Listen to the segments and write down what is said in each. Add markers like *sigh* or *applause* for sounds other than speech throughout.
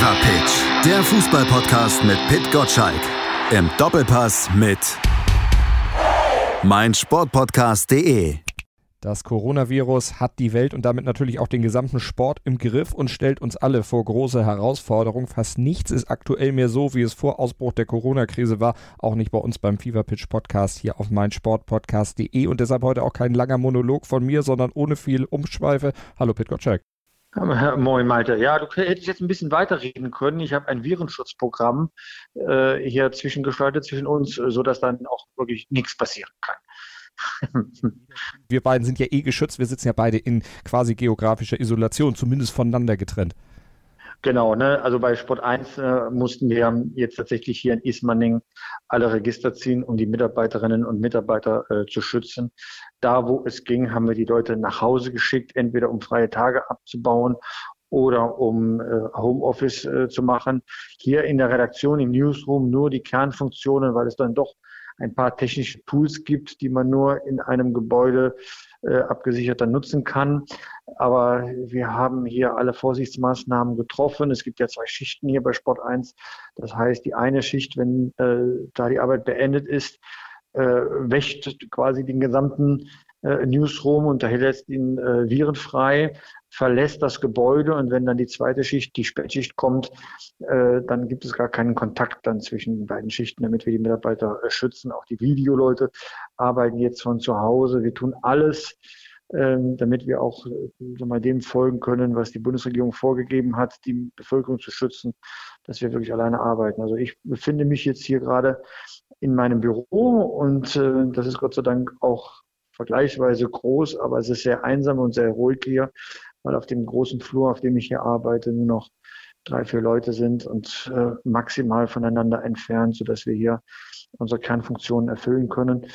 Fever Pitch, der Fußballpodcast mit Pit Gottschalk. Im Doppelpass mit meinsportpodcast.de. Das Coronavirus hat die Welt und damit natürlich auch den gesamten Sport im Griff und stellt uns alle vor große Herausforderungen. Fast nichts ist aktuell mehr so, wie es vor Ausbruch der Corona-Krise war. Auch nicht bei uns beim Fever Pitch Podcast hier auf meinsportpodcast.de. Und deshalb heute auch kein langer Monolog von mir, sondern ohne viel Umschweife. Hallo Pit Gottschalk. Moin Malte. Ja, du hättest jetzt ein bisschen weiterreden können. Ich habe ein Virenschutzprogramm äh, hier zwischengeschaltet zwischen uns, sodass dann auch wirklich nichts passieren kann. wir beiden sind ja eh geschützt. Wir sitzen ja beide in quasi geografischer Isolation, zumindest voneinander getrennt. Genau, ne? also bei Sport 1 äh, mussten wir jetzt tatsächlich hier in Ismaning alle Register ziehen, um die Mitarbeiterinnen und Mitarbeiter äh, zu schützen. Da, wo es ging, haben wir die Leute nach Hause geschickt, entweder um freie Tage abzubauen oder um äh, Homeoffice äh, zu machen. Hier in der Redaktion, im Newsroom nur die Kernfunktionen, weil es dann doch ein paar technische Tools gibt, die man nur in einem Gebäude äh, abgesichert dann nutzen kann. Aber wir haben hier alle Vorsichtsmaßnahmen getroffen. Es gibt ja zwei Schichten hier bei Sport 1. Das heißt, die eine Schicht, wenn äh, da die Arbeit beendet ist, äh, wäscht quasi den gesamten äh, Newsroom und lässt ihn äh, virenfrei, verlässt das Gebäude und wenn dann die zweite Schicht, die Spätschicht kommt, äh, dann gibt es gar keinen Kontakt dann zwischen den beiden Schichten, damit wir die Mitarbeiter äh, schützen. Auch die Videoleute arbeiten jetzt von zu Hause. Wir tun alles, ähm, damit wir auch äh, mal dem folgen können, was die Bundesregierung vorgegeben hat, die Bevölkerung zu schützen, dass wir wirklich alleine arbeiten. Also ich befinde mich jetzt hier gerade in meinem Büro und äh, das ist Gott sei Dank auch vergleichsweise groß, aber es ist sehr einsam und sehr ruhig hier, weil auf dem großen Flur, auf dem ich hier arbeite, nur noch drei, vier Leute sind und äh, maximal voneinander entfernt, sodass wir hier unsere Kernfunktionen erfüllen können.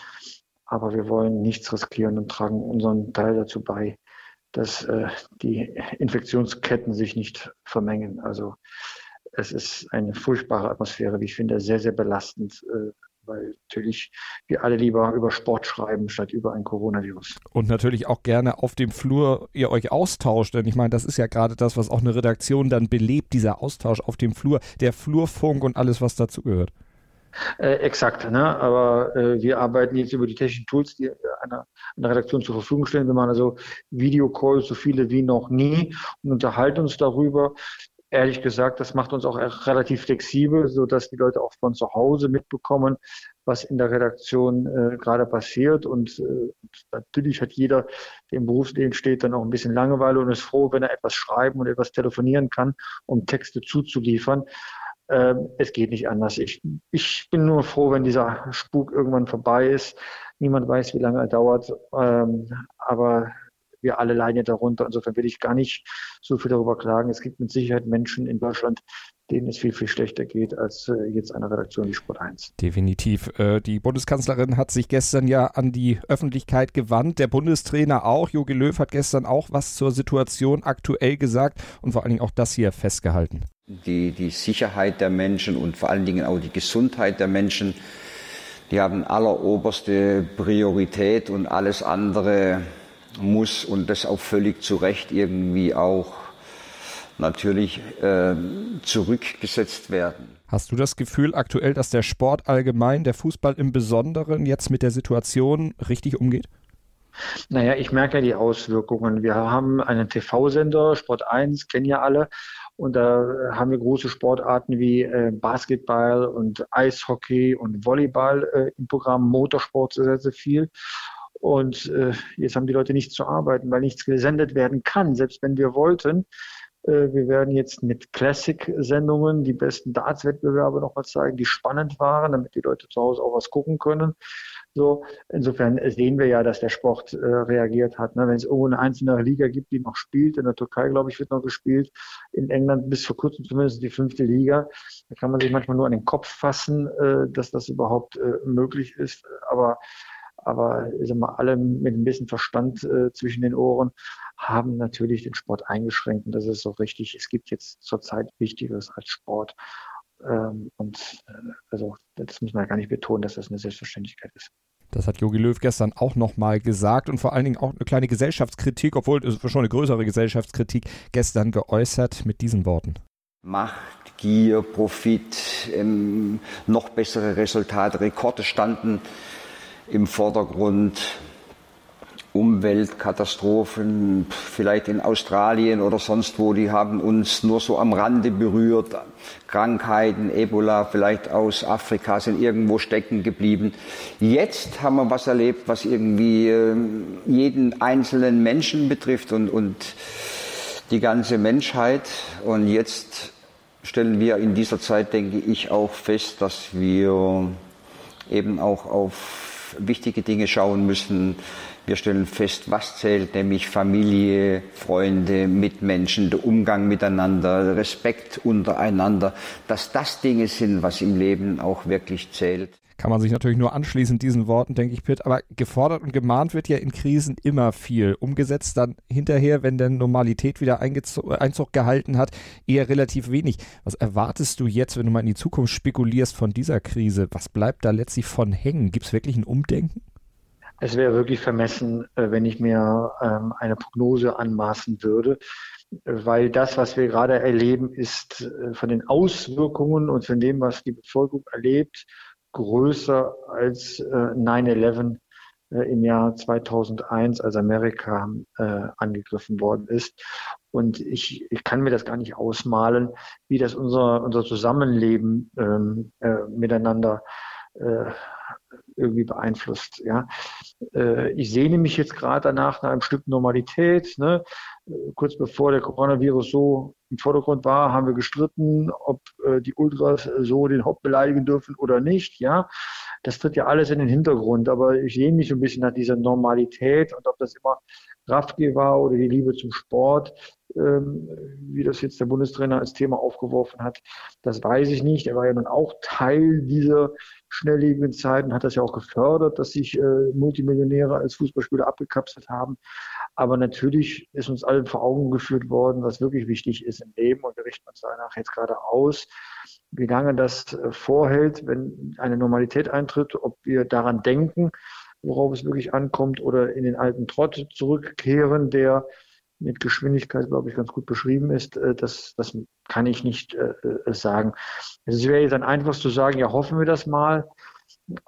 Aber wir wollen nichts riskieren und tragen unseren Teil dazu bei, dass äh, die Infektionsketten sich nicht vermengen. Also es ist eine furchtbare Atmosphäre, wie ich finde, sehr, sehr belastend, äh, weil natürlich wir alle lieber über Sport schreiben statt über ein Coronavirus. Und natürlich auch gerne auf dem Flur ihr euch austauscht, denn ich meine, das ist ja gerade das, was auch eine Redaktion dann belebt, dieser Austausch auf dem Flur, der Flurfunk und alles, was dazugehört. Äh, exakt, ne? aber äh, wir arbeiten jetzt über die technischen Tools, die einer, einer Redaktion zur Verfügung stellen. Wir machen also Videocalls, so viele wie noch nie und unterhalten uns darüber ehrlich gesagt, das macht uns auch relativ flexibel, so dass die Leute auch von zu Hause mitbekommen, was in der Redaktion äh, gerade passiert. Und äh, natürlich hat jeder, der im Berufsleben steht, dann auch ein bisschen Langeweile und ist froh, wenn er etwas schreiben und etwas telefonieren kann, um Texte zuzuliefern. Ähm, es geht nicht anders. Ich, ich bin nur froh, wenn dieser Spuk irgendwann vorbei ist. Niemand weiß, wie lange er dauert. Ähm, aber wir alle leiden darunter. Insofern will ich gar nicht so viel darüber klagen. Es gibt mit Sicherheit Menschen in Deutschland, denen es viel, viel schlechter geht als äh, jetzt eine Redaktion wie Sport 1. Definitiv. Äh, die Bundeskanzlerin hat sich gestern ja an die Öffentlichkeit gewandt. Der Bundestrainer auch. Jogi Löw hat gestern auch was zur Situation aktuell gesagt und vor allen Dingen auch das hier festgehalten. Die, die Sicherheit der Menschen und vor allen Dingen auch die Gesundheit der Menschen, die haben alleroberste Priorität und alles andere muss und das auch völlig zu Recht irgendwie auch natürlich äh, zurückgesetzt werden. Hast du das Gefühl aktuell, dass der Sport allgemein, der Fußball im Besonderen jetzt mit der Situation richtig umgeht? Naja, ich merke ja die Auswirkungen. Wir haben einen TV-Sender, Sport 1, kennen ja alle. Und da haben wir große Sportarten wie äh, Basketball und Eishockey und Volleyball äh, im Programm, Motorsport sehr, sehr viel. Und äh, jetzt haben die Leute nichts zu arbeiten, weil nichts gesendet werden kann, selbst wenn wir wollten. Äh, wir werden jetzt mit Classic-Sendungen die besten Darts-Wettbewerbe nochmal zeigen, die spannend waren, damit die Leute zu Hause auch was gucken können. So, insofern sehen wir ja, dass der Sport äh, reagiert hat. Ne? Wenn es irgendwo eine einzelne Liga gibt, die noch spielt, in der Türkei, glaube ich, wird noch gespielt, in England bis vor kurzem zumindest die fünfte Liga, da kann man sich manchmal nur an den Kopf fassen, äh, dass das überhaupt äh, möglich ist. Aber aber ich sag mal, alle mit ein bisschen Verstand äh, zwischen den Ohren haben natürlich den Sport eingeschränkt. Und das ist so richtig. Es gibt jetzt zurzeit Wichtigeres als Sport. Ähm, und äh, also das muss man ja gar nicht betonen, dass das eine Selbstverständlichkeit ist. Das hat Jogi Löw gestern auch nochmal gesagt und vor allen Dingen auch eine kleine Gesellschaftskritik, obwohl es schon eine größere Gesellschaftskritik gestern geäußert mit diesen Worten. Macht, Gier, Profit, ähm, noch bessere Resultate, Rekorde standen im Vordergrund. Umweltkatastrophen, vielleicht in Australien oder sonst wo, die haben uns nur so am Rande berührt. Krankheiten, Ebola, vielleicht aus Afrika sind irgendwo stecken geblieben. Jetzt haben wir was erlebt, was irgendwie ähm, jeden einzelnen Menschen betrifft und, und die ganze Menschheit. Und jetzt stellen wir in dieser Zeit, denke ich, auch fest, dass wir eben auch auf wichtige Dinge schauen müssen, wir stellen fest, was zählt, nämlich Familie, Freunde, Mitmenschen, der Umgang miteinander, Respekt untereinander, dass das Dinge sind, was im Leben auch wirklich zählt. Kann man sich natürlich nur anschließen, diesen Worten, denke ich, Pitt. Aber gefordert und gemahnt wird ja in Krisen immer viel. Umgesetzt dann hinterher, wenn der Normalität wieder Einzug gehalten hat, eher relativ wenig. Was erwartest du jetzt, wenn du mal in die Zukunft spekulierst von dieser Krise? Was bleibt da letztlich von hängen? Gibt es wirklich ein Umdenken? Es wäre wirklich vermessen, äh, wenn ich mir ähm, eine Prognose anmaßen würde, weil das, was wir gerade erleben, ist äh, von den Auswirkungen und von dem, was die Bevölkerung erlebt, größer als 9-11 äh, im Jahr 2001, als Amerika angegriffen worden ist. Und ich, ich kann mir das gar nicht ausmalen, wie das unser, unser Zusammenleben ähm, miteinander irgendwie beeinflusst. Ja. Äh, ich sehne mich jetzt gerade danach nach einem Stück Normalität. Ne? Kurz bevor der Coronavirus so im Vordergrund war, haben wir gestritten, ob äh, die Ultras so den Haupt beleidigen dürfen oder nicht. Ja, das tritt ja alles in den Hintergrund. Aber ich sehne mich ein bisschen nach dieser Normalität und ob das immer Kraftgeber war oder die Liebe zum Sport, ähm, wie das jetzt der Bundestrainer als Thema aufgeworfen hat, das weiß ich nicht. Er war ja nun auch Teil dieser schnelllebigen Zeiten, hat das ja auch gefördert, dass sich äh, Multimillionäre als Fußballspieler abgekapselt haben. Aber natürlich ist uns allen vor Augen geführt worden, was wirklich wichtig ist im Leben und wir richten uns danach jetzt gerade aus, wie lange das äh, vorhält, wenn eine Normalität eintritt, ob wir daran denken, worauf es wirklich ankommt, oder in den alten Trott zurückkehren, der mit Geschwindigkeit, glaube ich, ganz gut beschrieben ist. Äh, das, das kann ich nicht äh, sagen. Es wäre jetzt ein einfaches zu sagen, ja, hoffen wir das mal.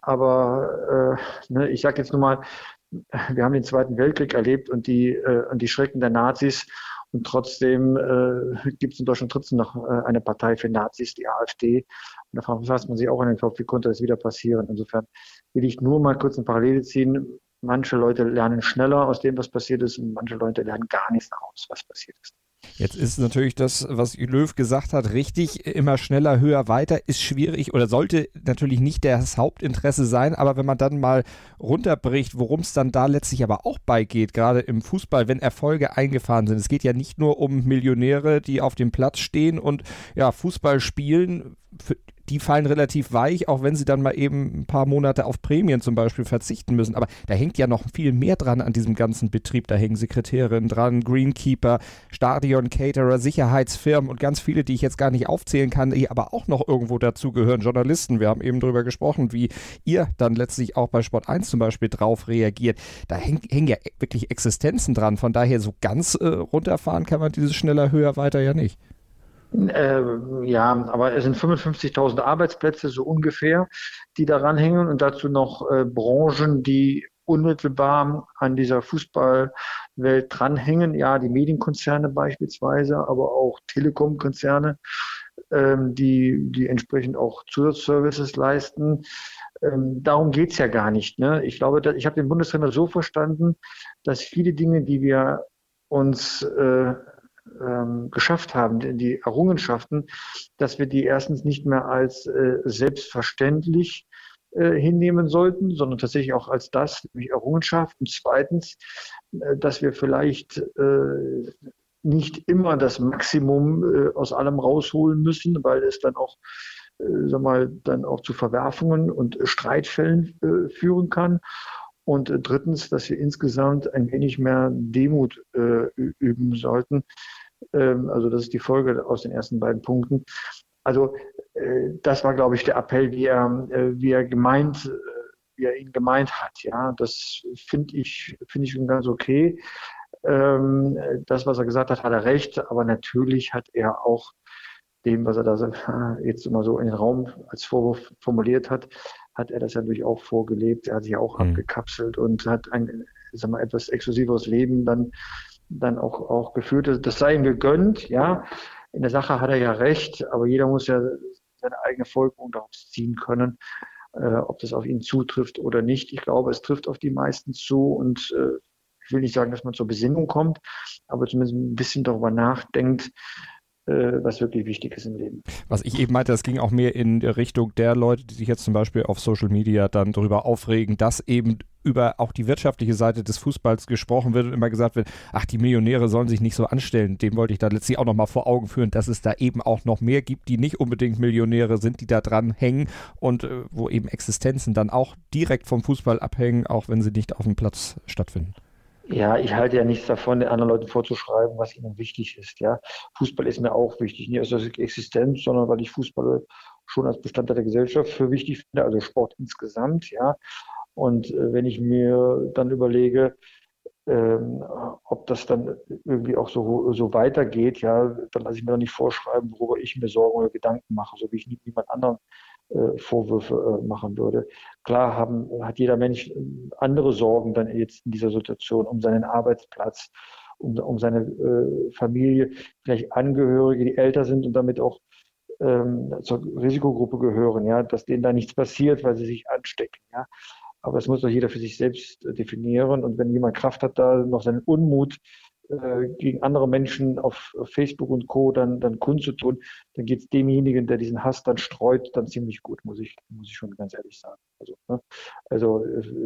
Aber äh, ne, ich sage jetzt nur mal, wir haben den Zweiten Weltkrieg erlebt und die, äh, und die Schrecken der Nazis. Und trotzdem äh, gibt es in Deutschland trotzdem noch äh, eine Partei für Nazis, die AfD. Und da fasst man sich auch an den Kopf, wie konnte das wieder passieren? Insofern will ich nur mal kurz eine Parallele ziehen. Manche Leute lernen schneller aus dem, was passiert ist, und manche Leute lernen gar nichts aus, was passiert ist. Jetzt ist natürlich das, was Löw gesagt hat, richtig. Immer schneller, höher, weiter ist schwierig oder sollte natürlich nicht das Hauptinteresse sein. Aber wenn man dann mal runterbricht, worum es dann da letztlich aber auch beigeht, gerade im Fußball, wenn Erfolge eingefahren sind. Es geht ja nicht nur um Millionäre, die auf dem Platz stehen und ja, Fußball spielen. Für, die fallen relativ weich, auch wenn sie dann mal eben ein paar Monate auf Prämien zum Beispiel verzichten müssen. Aber da hängt ja noch viel mehr dran an diesem ganzen Betrieb. Da hängen Sekretärinnen dran, Greenkeeper, Stadion, Caterer, Sicherheitsfirmen und ganz viele, die ich jetzt gar nicht aufzählen kann, die aber auch noch irgendwo dazugehören. Journalisten, wir haben eben darüber gesprochen, wie ihr dann letztlich auch bei Sport 1 zum Beispiel drauf reagiert. Da hängen, hängen ja wirklich Existenzen dran. Von daher so ganz äh, runterfahren kann man dieses schneller, höher, weiter ja nicht. Äh, ja, aber es sind 55.000 Arbeitsplätze so ungefähr, die daran hängen und dazu noch äh, Branchen, die unmittelbar an dieser Fußballwelt dranhängen. Ja, die Medienkonzerne beispielsweise, aber auch Telekom-Konzerne, ähm, die, die entsprechend auch Zusatzservices leisten. Ähm, darum geht's ja gar nicht. Ne? Ich glaube, dass, ich habe den Bundestrainer so verstanden, dass viele Dinge, die wir uns äh, ähm, geschafft haben, die Errungenschaften, dass wir die erstens nicht mehr als äh, selbstverständlich äh, hinnehmen sollten, sondern tatsächlich auch als das, nämlich Errungenschaft. Und zweitens, äh, dass wir vielleicht äh, nicht immer das Maximum äh, aus allem rausholen müssen, weil es dann auch äh, sag mal, dann auch zu Verwerfungen und Streitfällen äh, führen kann. Und äh, drittens, dass wir insgesamt ein wenig mehr Demut äh, üben sollten. Ähm, also das ist die Folge aus den ersten beiden Punkten. Also äh, das war, glaube ich, der Appell, wie er, äh, wie er gemeint, äh, wie er ihn gemeint hat. Ja, das finde ich, finde ich schon ganz okay. Ähm, das, was er gesagt hat, hat er recht. Aber natürlich hat er auch dem, was er da *laughs* jetzt immer so in den Raum als Vorwurf formuliert hat, hat er das ja natürlich auch vorgelebt. Er hat sich auch mhm. abgekapselt und hat ein, sag mal, etwas exklusiveres Leben dann, dann auch, auch geführt. Das sei ihm gegönnt, ja. In der Sache hat er ja recht, aber jeder muss ja seine eigene Folgerung daraus ziehen können, äh, ob das auf ihn zutrifft oder nicht. Ich glaube, es trifft auf die meisten zu und äh, ich will nicht sagen, dass man zur Besinnung kommt, aber zumindest ein bisschen darüber nachdenkt, was wirklich wichtig ist im Leben. Was ich eben meinte, das ging auch mehr in Richtung der Leute, die sich jetzt zum Beispiel auf Social Media dann darüber aufregen, dass eben über auch die wirtschaftliche Seite des Fußballs gesprochen wird und immer gesagt wird, ach, die Millionäre sollen sich nicht so anstellen. Dem wollte ich da letztlich auch nochmal vor Augen führen, dass es da eben auch noch mehr gibt, die nicht unbedingt Millionäre sind, die da dran hängen und äh, wo eben Existenzen dann auch direkt vom Fußball abhängen, auch wenn sie nicht auf dem Platz stattfinden. Ja, ich halte ja nichts davon, den anderen Leuten vorzuschreiben, was ihnen wichtig ist. Ja, Fußball ist mir auch wichtig, nicht aus der Existenz, sondern weil ich Fußball schon als Bestandteil der Gesellschaft für wichtig finde, also Sport insgesamt. Ja, und äh, wenn ich mir dann überlege, ähm, ob das dann irgendwie auch so, so weitergeht, ja, dann lasse ich mir doch nicht vorschreiben, worüber ich mir Sorgen oder Gedanken mache, so wie ich niemand anderen Vorwürfe äh, machen würde. Klar haben, hat jeder Mensch äh, andere Sorgen dann jetzt in dieser Situation um seinen Arbeitsplatz, um, um seine äh, Familie, vielleicht Angehörige, die älter sind und damit auch ähm, zur Risikogruppe gehören, ja, dass denen da nichts passiert, weil sie sich anstecken, ja. Aber das muss doch jeder für sich selbst definieren. Und wenn jemand Kraft hat, da noch seinen Unmut äh, gegen andere Menschen auf Facebook und Co. dann, dann kundzutun, dann geht es demjenigen, der diesen Hass dann streut, dann ziemlich gut, muss ich, muss ich schon ganz ehrlich sagen. Also, ne? also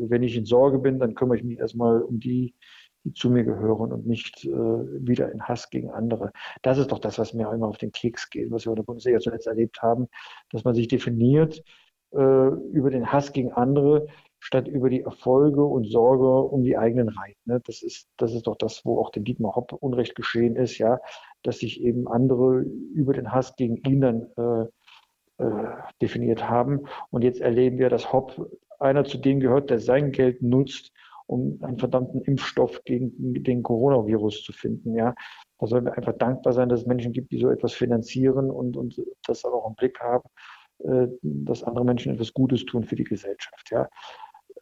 wenn ich in Sorge bin, dann kümmere ich mich erstmal um die, die zu mir gehören und nicht äh, wieder in Hass gegen andere. Das ist doch das, was mir auch immer auf den Keks geht, was wir in der Bundesliga zuletzt erlebt haben, dass man sich definiert äh, über den Hass gegen andere, statt über die Erfolge und Sorge um die eigenen Reihen. Ne? Das ist, das ist doch das, wo auch dem Dietmar Hopp Unrecht geschehen ist, ja, dass sich eben andere über den Hass gegen ihn dann äh, äh, definiert haben. Und jetzt erleben wir, dass Hopp einer zu denen gehört, der sein Geld nutzt, um einen verdammten Impfstoff gegen den Coronavirus zu finden. Ja, da sollen wir einfach dankbar sein, dass es Menschen gibt, die so etwas finanzieren und, und das auch im Blick haben, äh, dass andere Menschen etwas Gutes tun für die Gesellschaft. Ja,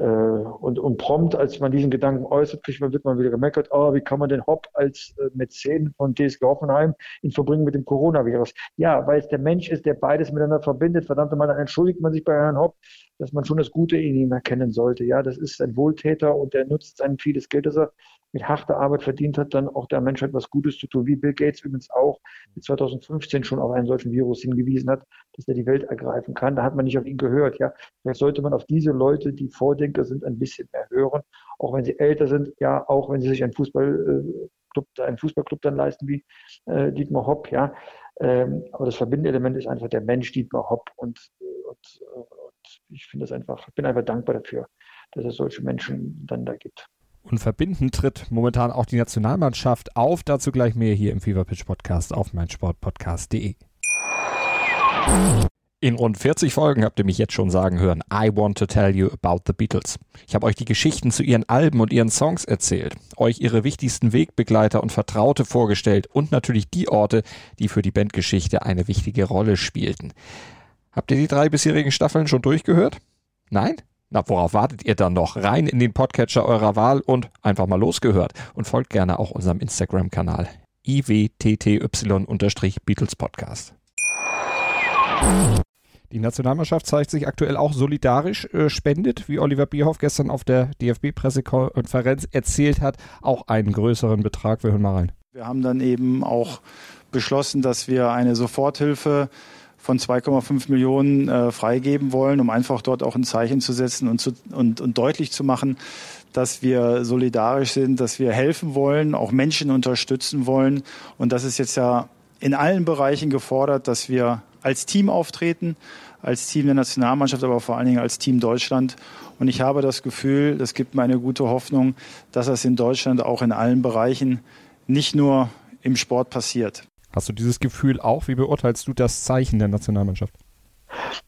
und, und prompt, als man diesen Gedanken äußert, wird man wieder gemeckert, oh, wie kann man den Hopp als äh, Mäzen von TSG Hoffenheim in Verbringen mit dem Coronavirus? Ja, weil es der Mensch ist, der beides miteinander verbindet. Verdammt mal, dann entschuldigt man sich bei Herrn Hopp, dass man schon das Gute in ihm erkennen sollte. Ja, das ist ein Wohltäter und der nutzt sein vieles Geld, das er mit harter Arbeit verdient hat, dann auch der Menschheit was Gutes zu tun, wie Bill Gates übrigens auch 2015 schon auf einen solchen Virus hingewiesen hat, dass er die Welt ergreifen kann. Da hat man nicht auf ihn gehört. Ja, vielleicht sollte man auf diese Leute, die Vordenker sind, ein bisschen mehr hören, auch wenn sie älter sind. Ja, auch wenn sie sich einen Fußballclub, einen Fußballclub dann leisten wie äh, Dietmar Hopp. Ja, ähm, aber das verbindende Element ist einfach der Mensch Dietmar Hopp und, und, und ich finde das einfach, bin einfach dankbar dafür, dass es solche Menschen dann da gibt. Und verbindend tritt momentan auch die Nationalmannschaft auf. Dazu gleich mehr hier im Fever Pitch Podcast auf meinsportpodcast.de. In rund 40 Folgen habt ihr mich jetzt schon sagen hören, I want to tell you about the Beatles. Ich habe euch die Geschichten zu ihren Alben und ihren Songs erzählt, euch ihre wichtigsten Wegbegleiter und Vertraute vorgestellt und natürlich die Orte, die für die Bandgeschichte eine wichtige Rolle spielten. Habt ihr die drei bisherigen Staffeln schon durchgehört? Nein? Na, worauf wartet ihr dann noch? Rein in den Podcatcher eurer Wahl und einfach mal losgehört. Und folgt gerne auch unserem Instagram-Kanal iwtty-Beatles Podcast. Die Nationalmannschaft zeigt sich aktuell auch solidarisch, äh, spendet, wie Oliver Bierhoff gestern auf der DFB-Pressekonferenz erzählt hat, auch einen größeren Betrag. Wir hören mal rein. Wir haben dann eben auch beschlossen, dass wir eine Soforthilfe von 2,5 Millionen äh, freigeben wollen, um einfach dort auch ein Zeichen zu setzen und, zu, und, und deutlich zu machen, dass wir solidarisch sind, dass wir helfen wollen, auch Menschen unterstützen wollen. Und das ist jetzt ja in allen Bereichen gefordert, dass wir als Team auftreten, als Team der Nationalmannschaft, aber vor allen Dingen als Team Deutschland. Und ich habe das Gefühl, das gibt mir eine gute Hoffnung, dass das in Deutschland auch in allen Bereichen, nicht nur im Sport passiert. Hast du dieses Gefühl auch? Wie beurteilst du das Zeichen der Nationalmannschaft?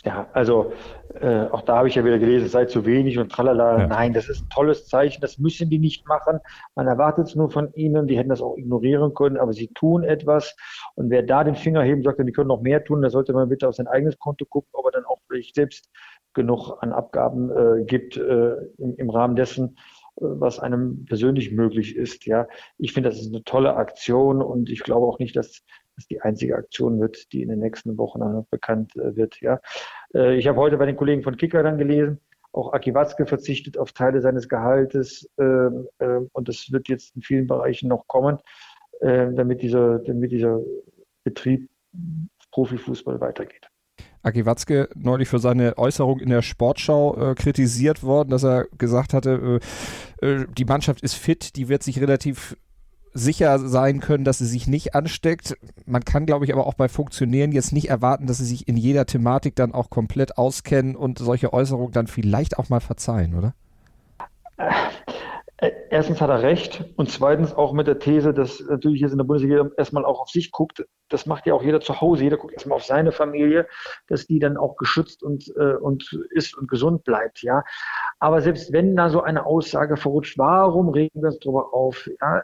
Ja, also äh, auch da habe ich ja wieder gelesen, es sei zu wenig und tralala. Ja. Nein, das ist ein tolles Zeichen, das müssen die nicht machen. Man erwartet es nur von ihnen, die hätten das auch ignorieren können, aber sie tun etwas. Und wer da den Finger heben sagt, die können noch mehr tun, da sollte man bitte auf sein eigenes Konto gucken, ob er dann auch vielleicht selbst genug an Abgaben äh, gibt äh, im, im Rahmen dessen, was einem persönlich möglich ist. Ja, ich finde, das ist eine tolle Aktion und ich glaube auch nicht, dass das die einzige Aktion wird, die in den nächsten Wochen bekannt äh, wird. Ja, äh, ich habe heute bei den Kollegen von Kicker dann gelesen, auch Aki Watzke verzichtet auf Teile seines Gehaltes ähm, ähm, und das wird jetzt in vielen Bereichen noch kommen, ähm, damit dieser, damit dieser Betrieb Profifußball weitergeht. Aki Watzke neulich für seine Äußerung in der Sportschau äh, kritisiert worden, dass er gesagt hatte, äh, äh, die Mannschaft ist fit, die wird sich relativ sicher sein können, dass sie sich nicht ansteckt. Man kann, glaube ich, aber auch bei Funktionären jetzt nicht erwarten, dass sie sich in jeder Thematik dann auch komplett auskennen und solche Äußerungen dann vielleicht auch mal verzeihen, oder? *laughs* Äh, erstens hat er recht und zweitens auch mit der These, dass natürlich jetzt in der Bundesliga erstmal auch auf sich guckt. Das macht ja auch jeder zu Hause. Jeder guckt erstmal auf seine Familie, dass die dann auch geschützt und, äh, und ist und gesund bleibt. Ja, aber selbst wenn da so eine Aussage verrutscht, warum regen wir uns darüber auf? Ja,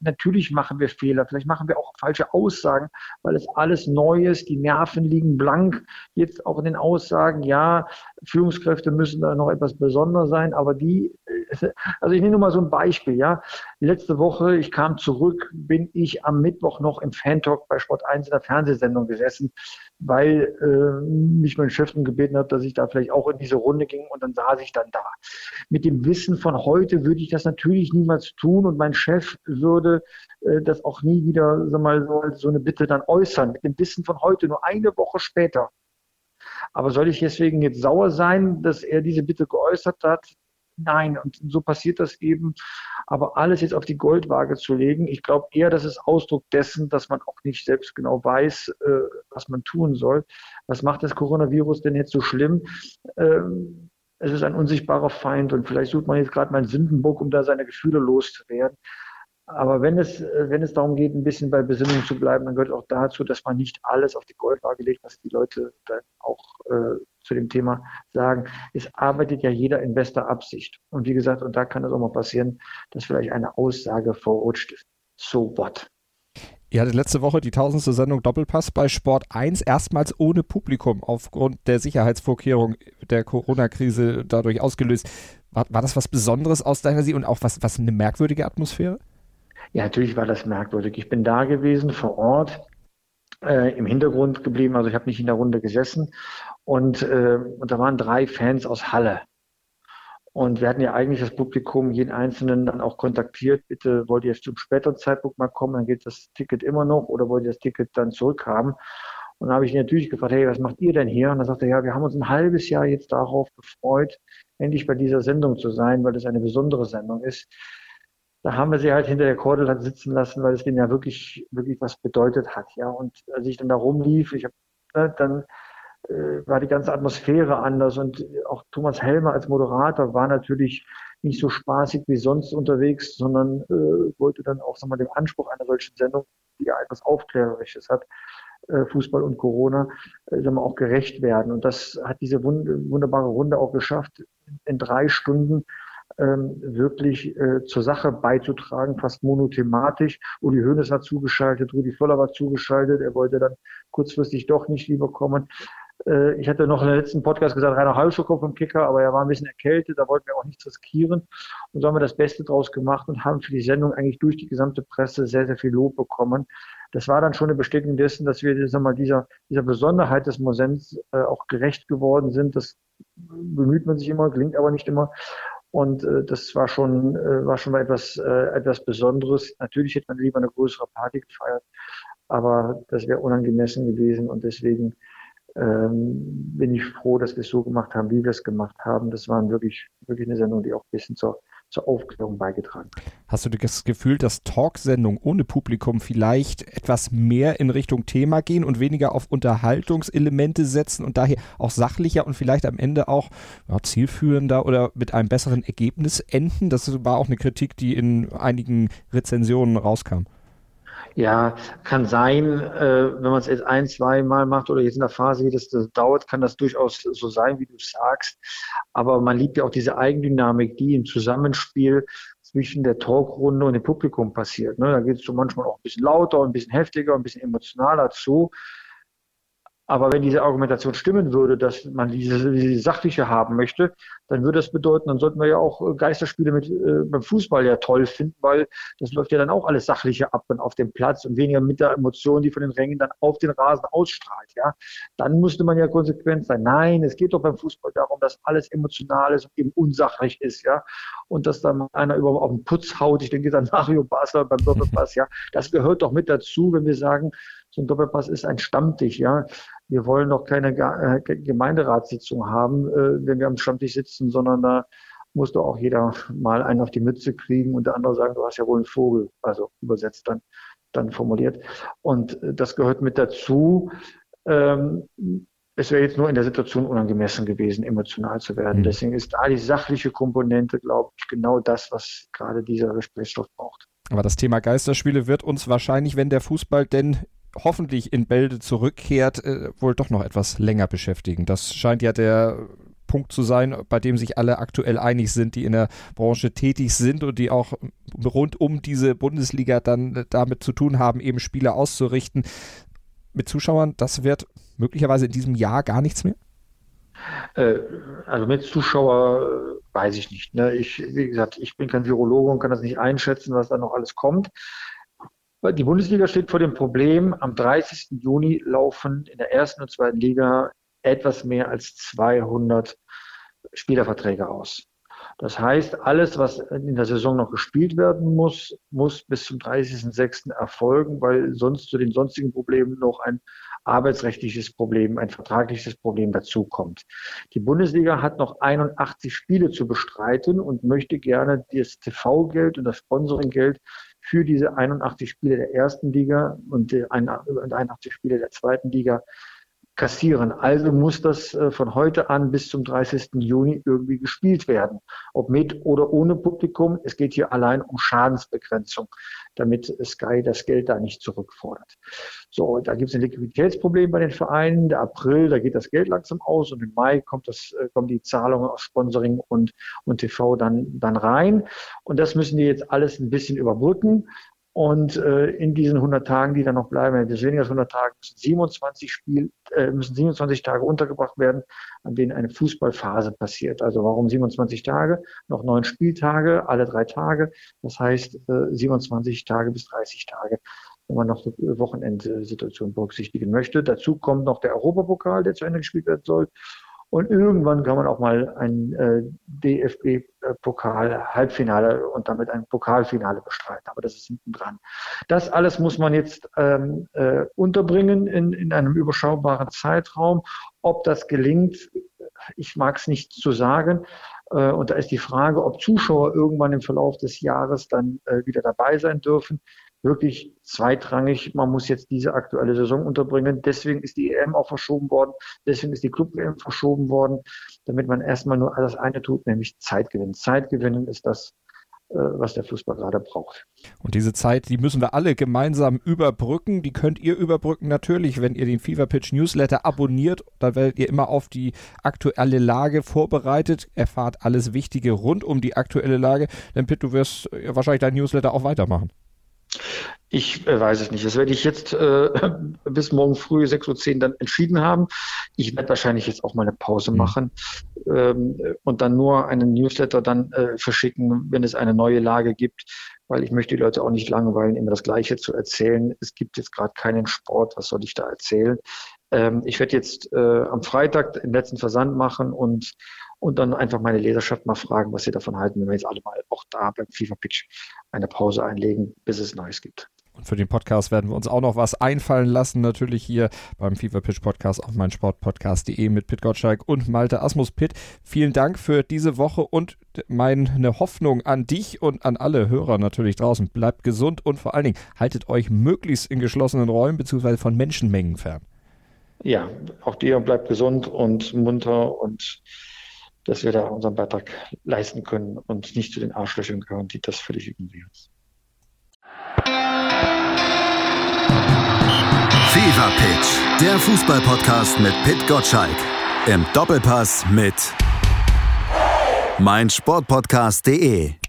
natürlich machen wir Fehler, vielleicht machen wir auch falsche Aussagen, weil es alles neu ist, die Nerven liegen blank, jetzt auch in den Aussagen, ja, Führungskräfte müssen da noch etwas besonders sein, aber die, *laughs* also ich nehme nur mal so ein Beispiel, ja, letzte Woche, ich kam zurück, bin ich am Mittwoch noch im Fan-Talk bei Sport 1 in der Fernsehsendung gesessen, weil äh, mich mein Chef gebeten hat, dass ich da vielleicht auch in diese Runde ging und dann saß ich dann da. Mit dem Wissen von heute würde ich das natürlich niemals tun und mein Chef würde äh, das auch nie wieder sag mal, so, so eine Bitte dann äußern. Mit dem Wissen von heute, nur eine Woche später. Aber soll ich deswegen jetzt sauer sein, dass er diese Bitte geäußert hat? Nein, und so passiert das eben. Aber alles jetzt auf die Goldwaage zu legen, ich glaube eher, das ist Ausdruck dessen, dass man auch nicht selbst genau weiß, äh, was man tun soll. Was macht das Coronavirus denn jetzt so schlimm? Ähm, es ist ein unsichtbarer Feind und vielleicht sucht man jetzt gerade mal einen Sündenbock, um da seine Gefühle loszuwerden. Aber wenn es, wenn es darum geht, ein bisschen bei Besinnung zu bleiben, dann gehört auch dazu, dass man nicht alles auf die Goldwaage legt, was die Leute dann auch äh, zu dem Thema sagen. Es arbeitet ja jeder in bester Absicht. Und wie gesagt, und da kann es auch mal passieren, dass vielleicht eine Aussage verrutscht ist. So what? Ihr hattet letzte Woche die tausendste Sendung Doppelpass bei Sport 1, erstmals ohne Publikum aufgrund der Sicherheitsvorkehrung der Corona-Krise dadurch ausgelöst. War, war das was Besonderes aus deiner Sicht und auch was, was eine merkwürdige Atmosphäre? Ja, natürlich war das merkwürdig. Ich bin da gewesen vor Ort, äh, im Hintergrund geblieben, also ich habe nicht in der Runde gesessen und, äh, und da waren drei Fans aus Halle. Und wir hatten ja eigentlich das Publikum, jeden Einzelnen dann auch kontaktiert, bitte wollt ihr zum späteren Zeitpunkt mal kommen, dann geht das Ticket immer noch oder wollt ihr das Ticket dann zurückhaben? Und dann habe ich ihn natürlich gefragt, hey, was macht ihr denn hier? Und dann sagte er, ja, wir haben uns ein halbes Jahr jetzt darauf gefreut, endlich bei dieser Sendung zu sein, weil das eine besondere Sendung ist da haben wir sie halt hinter der Kordel hat sitzen lassen, weil es denen ja wirklich, wirklich was bedeutet hat. Ja, und als ich dann da rumlief, ich habe ne, dann war die ganze Atmosphäre anders und auch Thomas Helmer als Moderator war natürlich nicht so spaßig wie sonst unterwegs, sondern äh, wollte dann auch sag mal, dem Anspruch einer solchen Sendung, die ja etwas Aufklärerisches hat, äh, Fußball und Corona, äh, sagen wir, auch gerecht werden. Und das hat diese wund wunderbare Runde auch geschafft, in drei Stunden ähm, wirklich äh, zur Sache beizutragen, fast monothematisch. Uli Hoeneß hat zugeschaltet, Rudi Völler war zugeschaltet, er wollte dann kurzfristig doch nicht lieber kommen. Äh, ich hatte noch in der letzten Podcast gesagt, Rainer Halschukow im Kicker, aber er war ein bisschen erkältet, da wollten wir auch nichts riskieren. Und so haben wir das Beste draus gemacht und haben für die Sendung eigentlich durch die gesamte Presse sehr, sehr viel Lob bekommen. Das war dann schon eine Bestätigung dessen, dass wir sag mal, dieser, dieser Besonderheit des Mosens äh, auch gerecht geworden sind. Das bemüht man sich immer, gelingt aber nicht immer. Und äh, das war schon, äh, war schon mal etwas, äh, etwas Besonderes. Natürlich hätte man lieber eine größere Party gefeiert, aber das wäre unangemessen gewesen und deswegen ähm, bin ich froh, dass wir es so gemacht haben, wie wir es gemacht haben. Das war wirklich, wirklich eine Sendung, die auch ein bisschen zur zur Aufklärung beigetragen. Hast du das Gefühl, dass Talksendungen ohne Publikum vielleicht etwas mehr in Richtung Thema gehen und weniger auf Unterhaltungselemente setzen und daher auch sachlicher und vielleicht am Ende auch ja, zielführender oder mit einem besseren Ergebnis enden? Das war auch eine Kritik, die in einigen Rezensionen rauskam. Ja, kann sein, äh, wenn man es jetzt ein, zwei Mal macht oder jetzt in der Phase, wie das, das dauert, kann das durchaus so sein, wie du sagst. Aber man liebt ja auch diese Eigendynamik, die im Zusammenspiel zwischen der Talkrunde und dem Publikum passiert. Ne? Da geht es so manchmal auch ein bisschen lauter, ein bisschen heftiger, ein bisschen emotionaler zu. Aber wenn diese Argumentation stimmen würde, dass man diese, diese sachliche haben möchte, dann würde das bedeuten, dann sollten wir ja auch äh, Geisterspiele mit äh, beim Fußball ja toll finden, weil das läuft ja dann auch alles sachliche ab und auf dem Platz und weniger mit der Emotion, die von den Rängen dann auf den Rasen ausstrahlt. Ja, dann müsste man ja konsequent sein. Nein, es geht doch beim Fußball darum, dass alles emotional ist und eben unsachlich ist. Ja, und dass dann einer über auf den Putz haut. Ich denke an *laughs* Mario Basler beim Doppelpass. Ja, das gehört doch mit dazu, wenn wir sagen, so ein Doppelpass ist ein Stammtisch. Ja, wir wollen doch keine äh, Gemeinderatssitzung haben, äh, wenn wir am Stammtisch sitzen, sondern da muss doch auch jeder mal einen auf die Mütze kriegen und der andere sagen, du hast ja wohl einen Vogel, also übersetzt dann, dann formuliert. Und äh, das gehört mit dazu. Ähm, es wäre jetzt nur in der Situation unangemessen gewesen, emotional zu werden. Mhm. Deswegen ist da die sachliche Komponente, glaube ich, genau das, was gerade dieser Gesprächsstoff braucht. Aber das Thema Geisterspiele wird uns wahrscheinlich, wenn der Fußball denn hoffentlich in Bälde zurückkehrt, äh, wohl doch noch etwas länger beschäftigen. Das scheint ja der Punkt zu sein, bei dem sich alle aktuell einig sind, die in der Branche tätig sind und die auch rund um diese Bundesliga dann damit zu tun haben, eben Spiele auszurichten. Mit Zuschauern, das wird möglicherweise in diesem Jahr gar nichts mehr? Äh, also mit Zuschauer äh, weiß ich nicht. Ne? Ich, wie gesagt, ich bin kein Virologe und kann das nicht einschätzen, was da noch alles kommt. Die Bundesliga steht vor dem Problem, am 30. Juni laufen in der ersten und zweiten Liga etwas mehr als 200 Spielerverträge aus. Das heißt, alles, was in der Saison noch gespielt werden muss, muss bis zum 30.06. erfolgen, weil sonst zu den sonstigen Problemen noch ein arbeitsrechtliches Problem, ein vertragliches Problem dazukommt. Die Bundesliga hat noch 81 Spiele zu bestreiten und möchte gerne das TV-Geld und das Sponsoring-Geld für diese 81 Spiele der ersten Liga und 81 Spiele der zweiten Liga kassieren. Also muss das äh, von heute an bis zum 30. Juni irgendwie gespielt werden. Ob mit oder ohne Publikum. Es geht hier allein um Schadensbegrenzung, damit Sky das Geld da nicht zurückfordert. So, da gibt es ein Liquiditätsproblem bei den Vereinen. Der April, da geht das Geld langsam aus und im Mai kommt das, äh, kommen die Zahlungen aus Sponsoring und, und TV dann, dann rein. Und das müssen die jetzt alles ein bisschen überbrücken. Und äh, in diesen 100 Tagen, die dann noch bleiben, etwas weniger als 100 Tage, müssen 27, Spiel, äh, müssen 27 Tage untergebracht werden, an denen eine Fußballphase passiert. Also warum 27 Tage? Noch neun Spieltage, alle drei Tage. Das heißt äh, 27 Tage bis 30 Tage wenn man noch die Wochenendsituation berücksichtigen möchte. Dazu kommt noch der Europapokal, der zu Ende gespielt werden soll. Und irgendwann kann man auch mal ein äh, DFB-Pokal-Halbfinale und damit ein Pokalfinale bestreiten. Aber das ist hinten dran. Das alles muss man jetzt ähm, äh, unterbringen in, in einem überschaubaren Zeitraum. Ob das gelingt, ich mag es nicht zu sagen. Äh, und da ist die Frage, ob Zuschauer irgendwann im Verlauf des Jahres dann äh, wieder dabei sein dürfen wirklich zweitrangig. Man muss jetzt diese aktuelle Saison unterbringen. Deswegen ist die EM auch verschoben worden. Deswegen ist die Club-EM verschoben worden, damit man erstmal nur das eine tut, nämlich Zeit gewinnen. Zeit gewinnen ist das, äh, was der Fußball gerade braucht. Und diese Zeit, die müssen wir alle gemeinsam überbrücken. Die könnt ihr überbrücken natürlich, wenn ihr den Fever Pitch Newsletter abonniert. Da werdet ihr immer auf die aktuelle Lage vorbereitet, erfahrt alles Wichtige rund um die aktuelle Lage. Denn Pitt, du wirst wahrscheinlich dein Newsletter auch weitermachen. Ich äh, weiß es nicht. Das werde ich jetzt äh, *laughs* bis morgen früh 6.10 Uhr dann entschieden haben. Ich werde wahrscheinlich jetzt auch mal eine Pause mhm. machen ähm, und dann nur einen Newsletter dann äh, verschicken, wenn es eine neue Lage gibt, weil ich möchte die Leute auch nicht langweilen, immer das Gleiche zu erzählen. Es gibt jetzt gerade keinen Sport, was soll ich da erzählen? Ähm, ich werde jetzt äh, am Freitag den letzten Versand machen und und dann einfach meine Leserschaft mal fragen, was sie davon halten, wenn wir jetzt alle mal auch da beim FIFA Pitch eine Pause einlegen, bis es Neues gibt. Und für den Podcast werden wir uns auch noch was einfallen lassen. Natürlich hier beim FIFA Pitch Podcast auf meinsportpodcast.de mit Pit Gottschalk und Malte Asmus Pitt. Vielen Dank für diese Woche und meine Hoffnung an dich und an alle Hörer natürlich draußen. Bleibt gesund und vor allen Dingen haltet euch möglichst in geschlossenen Räumen bzw. von Menschenmengen fern. Ja, auch dir bleibt gesund und munter und dass wir da unseren Beitrag leisten können und nicht zu den Arschlöchern gehören, die das völlig ignorieren. Fever Pitch, der Fußballpodcast mit Pit Gottschalk. Im Doppelpass mit meinsportpodcast.de.